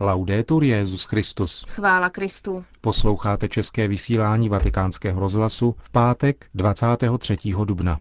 Laudetur Jezus Christus. Chvála Kristu. Posloucháte české vysílání Vatikánského rozhlasu v pátek 23. dubna.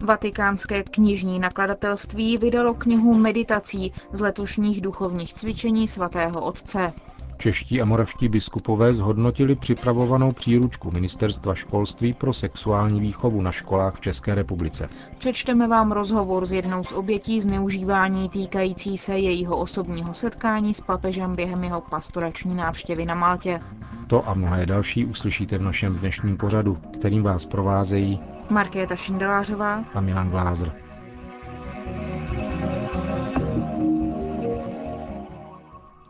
Vatikánské knižní nakladatelství vydalo knihu meditací z letošních duchovních cvičení svatého otce. Čeští a moravští biskupové zhodnotili připravovanou příručku Ministerstva školství pro sexuální výchovu na školách v České republice. Přečteme vám rozhovor s jednou z obětí zneužívání týkající se jejího osobního setkání s papežem během jeho pastorační návštěvy na Maltě. To a mnohé další uslyšíte v našem dnešním pořadu, kterým vás provázejí Markéta Šindelářová a Milan Glázer.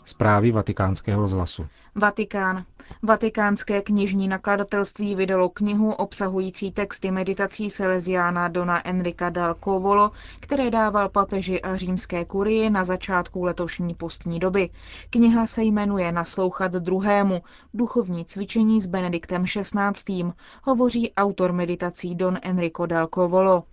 Zprávy vatikánského rozhlasu. Vatikán. Vatikánské knižní nakladatelství vydalo knihu obsahující texty meditací Salesiána Dona Enrika dal Covolo, které dával papeži a římské kurii na začátku letošní postní doby. Kniha se jmenuje Naslouchat druhému, duchovní cvičení s Benediktem XVI. Hovoří autor meditací Don Enrico dal Covolo.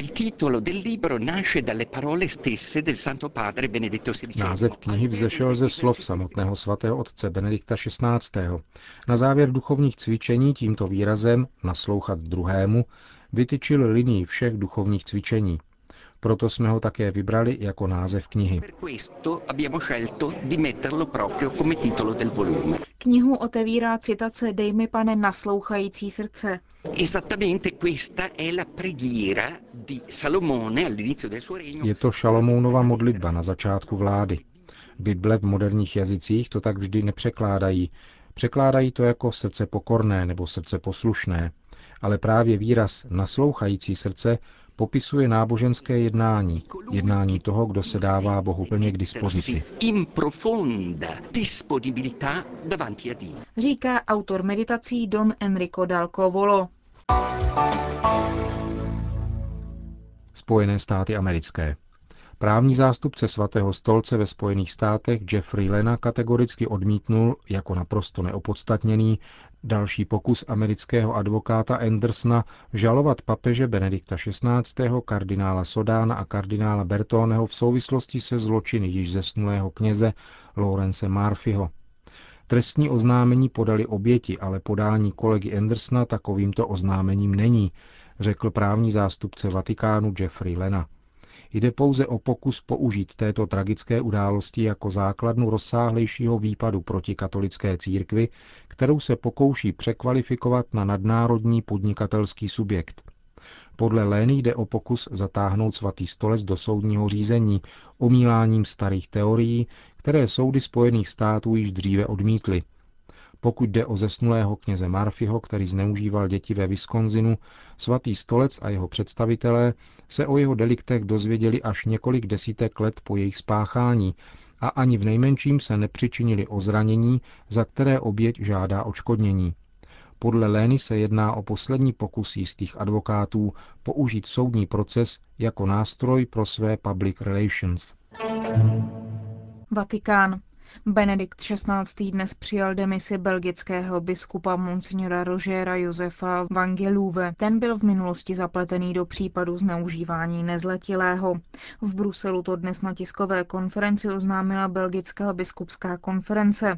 Název knihy vzešel ze slov samotného svatého otce Benedikta XVI. Na závěr duchovních cvičení tímto výrazem naslouchat druhému vytyčil linii všech duchovních cvičení. Proto jsme ho také vybrali jako název knihy. Knihu otevírá citace Dej mi, pane, naslouchající srdce. Je to Šalomounova modlitba na začátku vlády. Bible v moderních jazycích to tak vždy nepřekládají. Překládají to jako srdce pokorné nebo srdce poslušné, ale právě výraz naslouchající srdce popisuje náboženské jednání, jednání toho, kdo se dává Bohu plně k dispozici. Říká autor meditací Don Enrico dal Covolo. Spojené státy americké. Právní zástupce svatého stolce ve Spojených státech Jeffrey Lena kategoricky odmítnul jako naprosto neopodstatněný další pokus amerického advokáta Andersona žalovat papeže Benedikta XVI., kardinála Sodána a kardinála Bertoneho v souvislosti se zločiny již zesnulého kněze Lawrence Murphyho. Trestní oznámení podali oběti, ale podání kolegy Andersona takovýmto oznámením není, řekl právní zástupce Vatikánu Jeffrey Lena. Jde pouze o pokus použít této tragické události jako základnu rozsáhlejšího výpadu proti katolické církvi, kterou se pokouší překvalifikovat na nadnárodní podnikatelský subjekt. Podle Lény jde o pokus zatáhnout svatý stolec do soudního řízení omíláním starých teorií, které soudy Spojených států již dříve odmítly – pokud jde o zesnulého kněze Marfiho, který zneužíval děti ve Wisconsinu, svatý stolec a jeho představitelé se o jeho deliktech dozvěděli až několik desítek let po jejich spáchání a ani v nejmenším se nepřičinili o zranění, za které oběť žádá odškodnění. Podle Lény se jedná o poslední pokus jistých advokátů použít soudní proces jako nástroj pro své public relations. Vatikán. Benedikt XVI. dnes přijal demisi belgického biskupa monsignora Rogera Josefa Vangeluve. Ten byl v minulosti zapletený do případu zneužívání nezletilého. V Bruselu to dnes na tiskové konferenci oznámila belgická biskupská konference.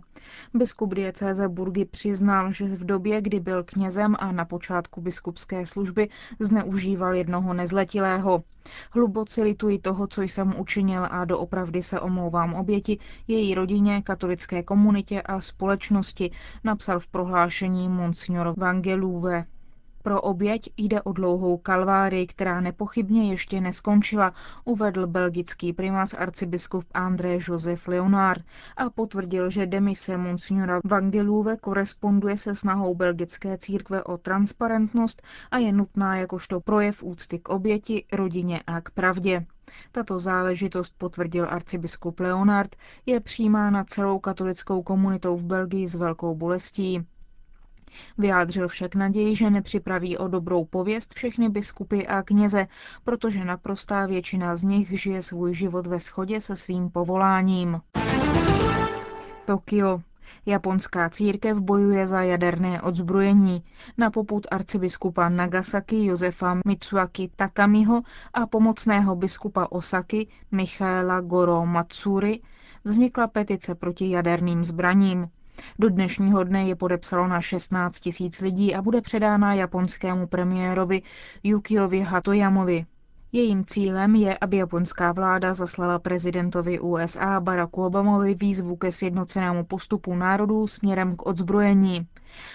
Biskup diecéze Burgy přiznal, že v době, kdy byl knězem a na počátku biskupské služby, zneužíval jednoho nezletilého. Hluboce lituji toho, co jsem učinil a doopravdy se omlouvám oběti, její rodině, katolické komunitě a společnosti, napsal v prohlášení Monsignor Vangeluve. Pro oběť jde o dlouhou kalvárii, která nepochybně ještě neskončila, uvedl belgický primas arcibiskup André Joseph Leonard a potvrdil, že demise monsignora Vangeluve koresponduje se snahou belgické církve o transparentnost a je nutná jakožto projev úcty k oběti, rodině a k pravdě. Tato záležitost, potvrdil arcibiskup Leonard, je přijímána celou katolickou komunitou v Belgii s velkou bolestí. Vyjádřil však naději, že nepřipraví o dobrou pověst všechny biskupy a kněze, protože naprostá většina z nich žije svůj život ve shodě se svým povoláním. Tokio. Japonská církev bojuje za jaderné odzbrojení. Na poput arcibiskupa Nagasaki Josefa Mitsuaki Takamiho a pomocného biskupa Osaky Michaela Goro Matsuri vznikla petice proti jaderným zbraním. Do dnešního dne je podepsalo na 16 tisíc lidí a bude předána japonskému premiérovi Yukiovi Hatoyamovi. Jejím cílem je, aby japonská vláda zaslala prezidentovi USA Baracku Obamovi výzvu ke sjednocenému postupu národů směrem k odzbrojení.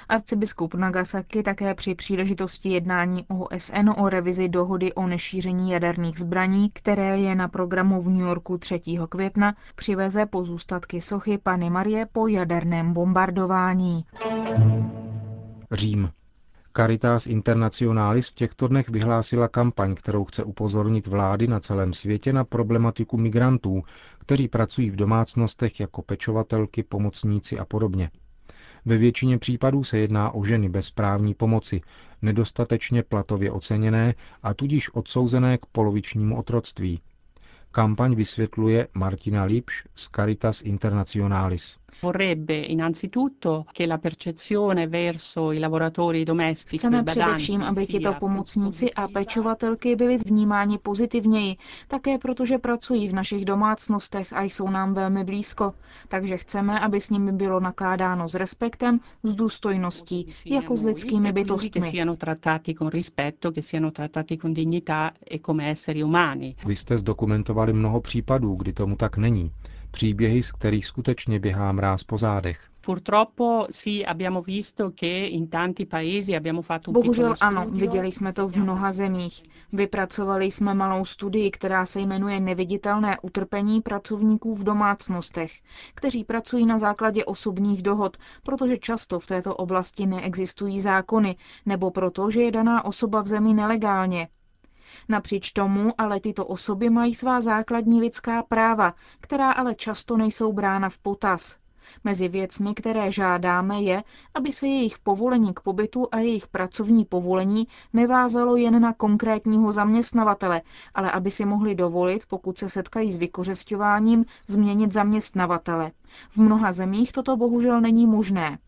Arcibiskup Nagasaki také při příležitosti jednání OSN o revizi dohody o nešíření jaderných zbraní, které je na programu v New Yorku 3. května, přiveze pozůstatky sochy Pany Marie po jaderném bombardování. Řím. Caritas Internationalis v těchto dnech vyhlásila kampaň, kterou chce upozornit vlády na celém světě na problematiku migrantů, kteří pracují v domácnostech jako pečovatelky, pomocníci a podobně. Ve většině případů se jedná o ženy bez právní pomoci, nedostatečně platově oceněné a tudíž odsouzené k polovičnímu otroctví. Kampaň vysvětluje Martina Lipš z Caritas Internationalis. Vorrebbe innanzitutto che la percezione verso i lavoratori domestici Chceme především, aby tito pomocníci a pečovatelky byli vnímáni pozitivněji, také protože pracují v našich domácnostech a jsou nám velmi blízko. Takže chceme, aby s nimi bylo nakládáno s respektem, s důstojností, jako s lidskými bytostmi. Vy jste zdokumentovali mnoho případů, kdy tomu tak není příběhy, z kterých skutečně běhá mráz po zádech. Bohužel ano, viděli jsme to v mnoha zemích. Vypracovali jsme malou studii, která se jmenuje Neviditelné utrpení pracovníků v domácnostech, kteří pracují na základě osobních dohod, protože často v této oblasti neexistují zákony, nebo proto, že je daná osoba v zemi nelegálně. Napříč tomu ale tyto osoby mají svá základní lidská práva, která ale často nejsou brána v potaz. Mezi věcmi, které žádáme, je, aby se jejich povolení k pobytu a jejich pracovní povolení nevázalo jen na konkrétního zaměstnavatele, ale aby si mohli dovolit, pokud se setkají s vykořesťováním, změnit zaměstnavatele. V mnoha zemích toto bohužel není možné.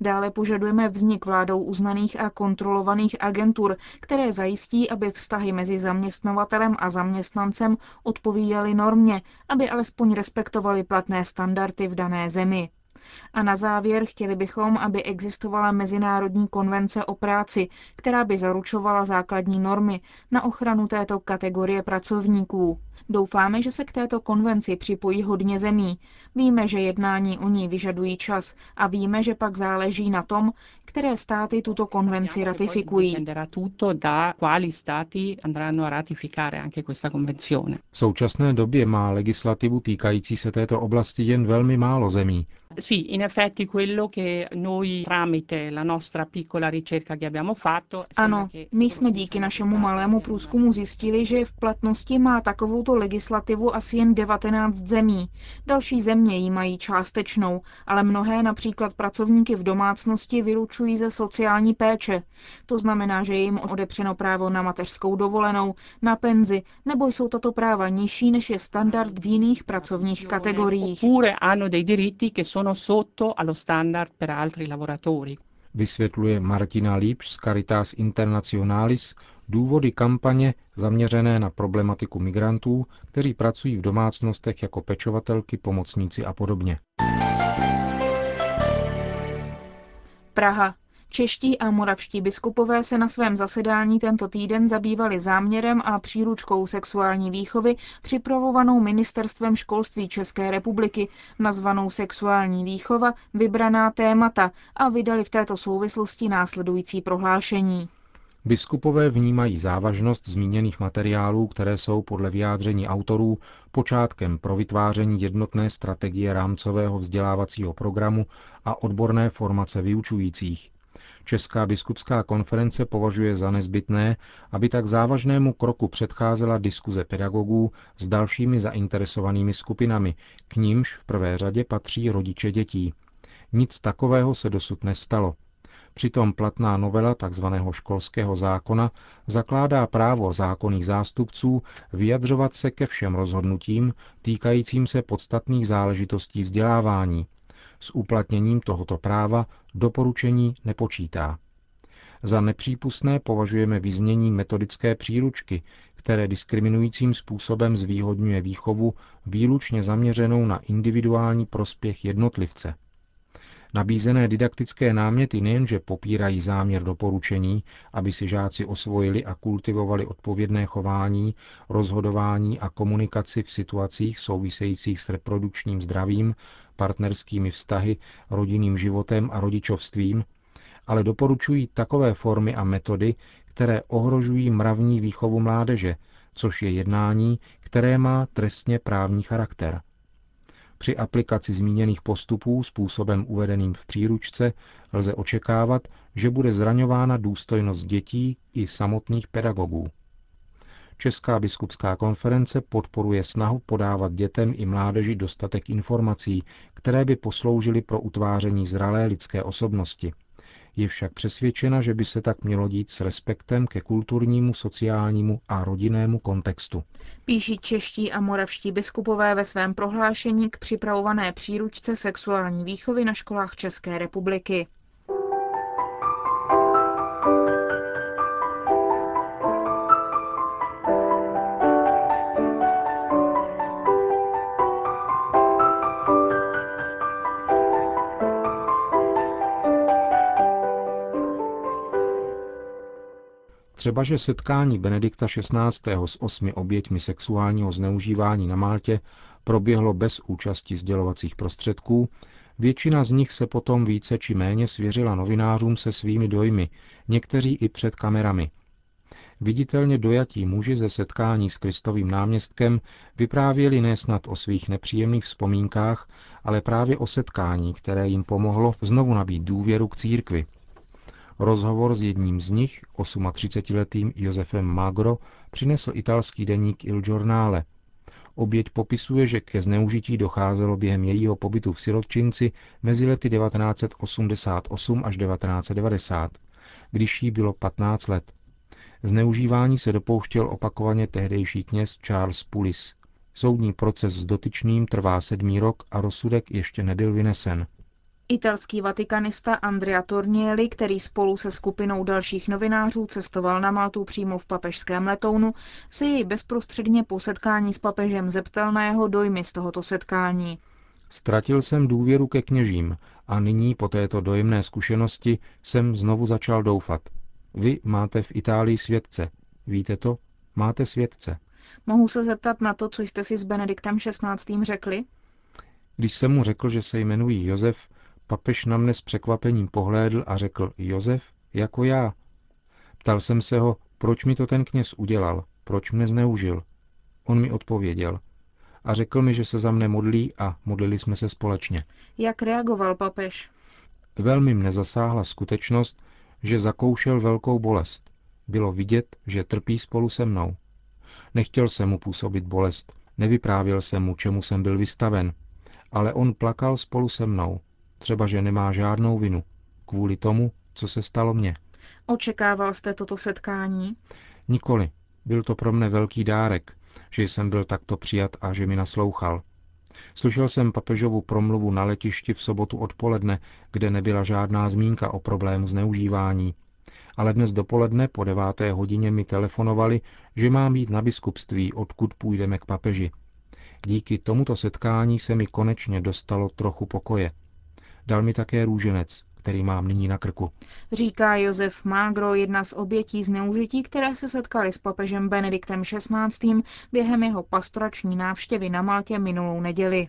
Dále požadujeme vznik vládou uznaných a kontrolovaných agentur, které zajistí, aby vztahy mezi zaměstnavatelem a zaměstnancem odpovídaly normě, aby alespoň respektovali platné standardy v dané zemi. A na závěr chtěli bychom, aby existovala Mezinárodní konvence o práci, která by zaručovala základní normy na ochranu této kategorie pracovníků. Doufáme, že se k této konvenci připojí hodně zemí. Víme, že jednání o ní vyžadují čas a víme, že pak záleží na tom, které státy tuto konvenci ratifikují. V současné době má legislativu týkající se této oblasti jen velmi málo zemí. Sì, in effetti quello che noi tramite la nostra piccola ricerca che abbiamo fatto... Ano, my jsme díky našemu malému průzkumu zjistili, že v platnosti má takovouto legislativu asi jen 19 zemí. Další země ji mají částečnou, ale mnohé například pracovníky v domácnosti vylučují ze sociální péče. To znamená, že je jim odepřeno právo na mateřskou dovolenou, na penzi, nebo jsou tato práva nižší, než je standard v jiných pracovních kategoriích. Oppure hanno dei diritti che sono sotto allo standard per altri lavoratori. Vysvětluje Martina Lípš z Caritas Internationalis důvody kampaně zaměřené na problematiku migrantů, kteří pracují v domácnostech jako pečovatelky, pomocníci a podobně. Praha. Čeští a moravští biskupové se na svém zasedání tento týden zabývali záměrem a příručkou sexuální výchovy připravovanou ministerstvem školství České republiky, nazvanou sexuální výchova, vybraná témata a vydali v této souvislosti následující prohlášení. Biskupové vnímají závažnost zmíněných materiálů, které jsou podle vyjádření autorů počátkem pro vytváření jednotné strategie rámcového vzdělávacího programu a odborné formace vyučujících. Česká biskupská konference považuje za nezbytné, aby tak závažnému kroku předcházela diskuze pedagogů s dalšími zainteresovanými skupinami, k nímž v prvé řadě patří rodiče dětí. Nic takového se dosud nestalo. Přitom platná novela tzv. školského zákona zakládá právo zákonných zástupců vyjadřovat se ke všem rozhodnutím týkajícím se podstatných záležitostí vzdělávání. S uplatněním tohoto práva doporučení nepočítá. Za nepřípustné považujeme vyznění metodické příručky, které diskriminujícím způsobem zvýhodňuje výchovu výlučně zaměřenou na individuální prospěch jednotlivce. Nabízené didaktické náměty nejenže popírají záměr doporučení, aby si žáci osvojili a kultivovali odpovědné chování, rozhodování a komunikaci v situacích souvisejících s reprodukčním zdravím, partnerskými vztahy, rodinným životem a rodičovstvím, ale doporučují takové formy a metody, které ohrožují mravní výchovu mládeže, což je jednání, které má trestně právní charakter. Při aplikaci zmíněných postupů způsobem uvedeným v příručce lze očekávat, že bude zraňována důstojnost dětí i samotných pedagogů. Česká biskupská konference podporuje snahu podávat dětem i mládeži dostatek informací, které by posloužily pro utváření zralé lidské osobnosti – je však přesvědčena, že by se tak mělo dít s respektem ke kulturnímu, sociálnímu a rodinnému kontextu. Píší čeští a moravští biskupové ve svém prohlášení k připravované příručce sexuální výchovy na školách České republiky. Třeba, že setkání Benedikta XVI. s osmi oběťmi sexuálního zneužívání na Maltě proběhlo bez účasti sdělovacích prostředků, většina z nich se potom více či méně svěřila novinářům se svými dojmy, někteří i před kamerami. Viditelně dojatí muži ze setkání s Kristovým náměstkem vyprávěli nesnad o svých nepříjemných vzpomínkách, ale právě o setkání, které jim pomohlo znovu nabít důvěru k církvi, Rozhovor s jedním z nich, 38-letým Josefem Magro, přinesl italský deník Il Giornale. Oběť popisuje, že ke zneužití docházelo během jejího pobytu v sirotčinci mezi lety 1988 až 1990, když jí bylo 15 let. Zneužívání se dopouštěl opakovaně tehdejší kněz Charles Pulis. Soudní proces s dotyčným trvá sedmý rok a rozsudek ještě nebyl vynesen. Italský vatikanista Andrea Tornielli, který spolu se skupinou dalších novinářů cestoval na Maltu přímo v papežském letounu, se jej bezprostředně po setkání s papežem zeptal na jeho dojmy z tohoto setkání. Ztratil jsem důvěru ke kněžím a nyní po této dojemné zkušenosti jsem znovu začal doufat. Vy máte v Itálii světce. Víte to? Máte světce. Mohu se zeptat na to, co jste si s Benediktem XVI. řekli? Když jsem mu řekl, že se jmenují Josef, Papež na mne s překvapením pohlédl a řekl, Josef, jako já. Ptal jsem se ho, proč mi to ten kněz udělal, proč mne zneužil. On mi odpověděl a řekl mi, že se za mne modlí a modlili jsme se společně. Jak reagoval papež? Velmi mne zasáhla skutečnost, že zakoušel velkou bolest. Bylo vidět, že trpí spolu se mnou. Nechtěl jsem mu působit bolest, nevyprávěl jsem mu, čemu jsem byl vystaven, ale on plakal spolu se mnou Třeba, že nemá žádnou vinu kvůli tomu, co se stalo mně. Očekával jste toto setkání? Nikoli. Byl to pro mne velký dárek, že jsem byl takto přijat a že mi naslouchal. Slyšel jsem papežovu promluvu na letišti v sobotu odpoledne, kde nebyla žádná zmínka o problému zneužívání. Ale dnes dopoledne po deváté hodině mi telefonovali, že mám být na biskupství, odkud půjdeme k papeži. Díky tomuto setkání se mi konečně dostalo trochu pokoje. Dal mi také růženec, který mám nyní na krku. Říká Josef Magro, jedna z obětí zneužití, které se setkali s papežem Benediktem XVI. během jeho pastorační návštěvy na Maltě minulou neděli.